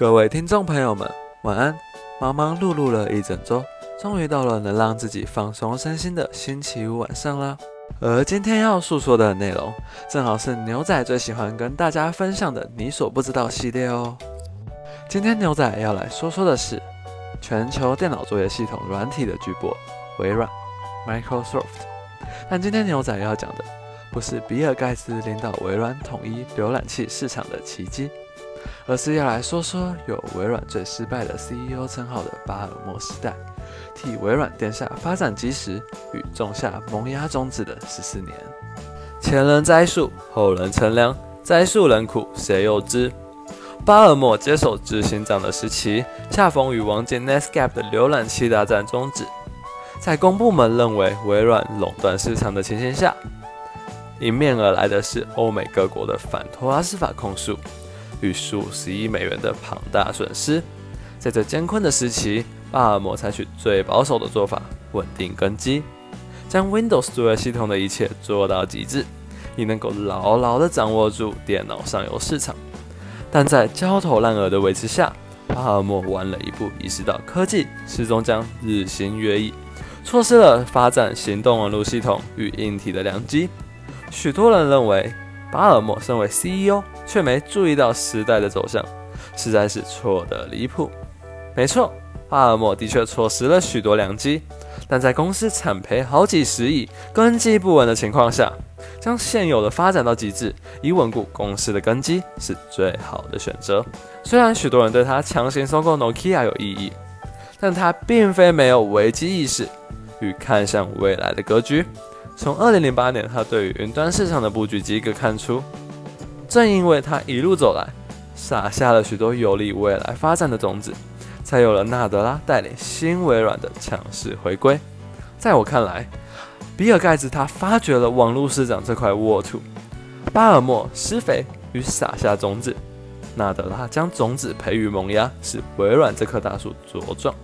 各位听众朋友们，晚安！忙忙碌碌了一整周，终于到了能让自己放松身心的星期五晚上啦。而今天要诉说的内容，正好是牛仔最喜欢跟大家分享的“你所不知道”系列哦。今天牛仔要来说说的是全球电脑作业系统软体的巨擘微软 （Microsoft）。但今天牛仔要讲的，不是比尔盖茨领导微软统一浏览器市场的奇迹。而是要来说说有微软最失败的 CEO 称号的巴尔默时代，替微软奠下发展基石与种下萌芽种子的十四年。前人栽树，后人乘凉，栽树人苦，谁又知？巴尔默接手执行长的时期，恰逢与王健 Netscape 的浏览器大战终止。在公部门认为微软垄断市场的情形下，迎面而来的是欧美各国的反托拉斯法控诉。与数十亿美元的庞大损失，在这艰困的时期，巴尔默采取最保守的做法，稳定根基，将 Windows 作业系统的一切做到极致，以能够牢牢地掌握住电脑上游市场。但在焦头烂额的维持下，巴尔默晚了一步意识到科技始终将日新月异，错失了发展行动网络系统与硬体的良机。许多人认为。巴尔默身为 CEO，却没注意到时代的走向，实在是错得离谱。没错，巴尔默的确错失了许多良机，但在公司惨赔好几十亿、根基不稳的情况下，将现有的发展到极致，以稳固公司的根基是最好的选择。虽然许多人对他强行收购 Nokia 有异议，但他并非没有危机意识与看向未来的格局。从二零零八年，他对于云端市场的布局即可看出，正因为他一路走来，撒下了许多有利未来发展的种子，才有了纳德拉带领新微软的强势回归。在我看来，比尔盖茨他发掘了网络市场这块沃土，巴尔默施肥与撒下种子，纳德拉将种子培育萌芽，使微软这棵大树茁壮。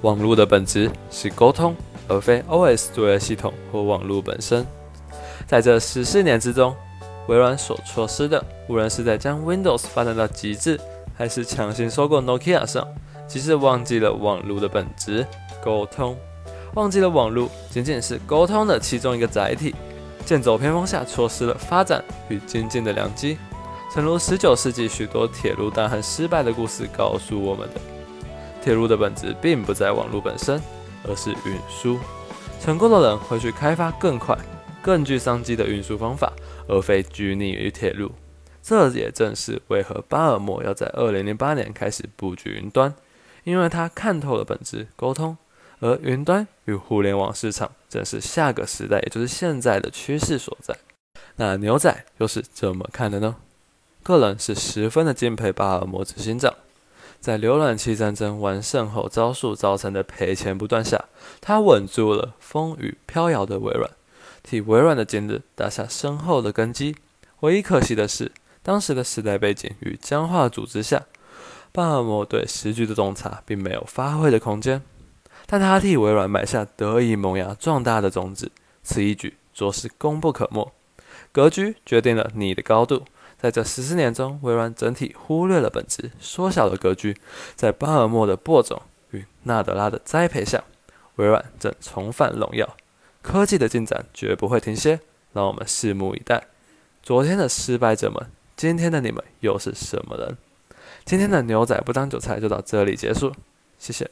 网络的本质是沟通。而非 OS 作业系统或网络本身。在这十四年之中，微软所错失的，无论是在将 Windows 发展到极致，还是强行收购 Nokia 上，即是忘记了网络的本质——沟通，忘记了网络仅仅是沟通的其中一个载体，剑走偏锋下，错失了发展与精进的良机。诚如19世纪许多铁路大亨失败的故事告诉我们的，铁路的本质并不在网络本身。而是运输，成功的人会去开发更快、更具商机的运输方法，而非拘泥于铁路。这也正是为何巴尔默要在二零零八年开始布局云端，因为他看透了本质沟通，而云端与互联网市场正是下个时代，也就是现在的趋势所在。那牛仔又是怎么看的呢？个人是十分的敬佩巴尔默执行长。在浏览器战争完胜后，招数造成的赔钱不断下，他稳住了风雨飘摇的微软，替微软的今日打下深厚的根基。唯一可惜的是，当时的时代背景与僵化组织下，巴尔默对时局的洞察并没有发挥的空间。但他替微软埋下得以萌芽壮大的种子，此一举着实功不可没。格局决定了你的高度。在这十四年中，微软整体忽略了本质，缩小了格局。在巴尔默的播种与纳德拉的栽培下，微软正重返荣耀。科技的进展绝不会停歇，让我们拭目以待。昨天的失败者们，今天的你们又是什么人？今天的牛仔不当韭菜就到这里结束，谢谢。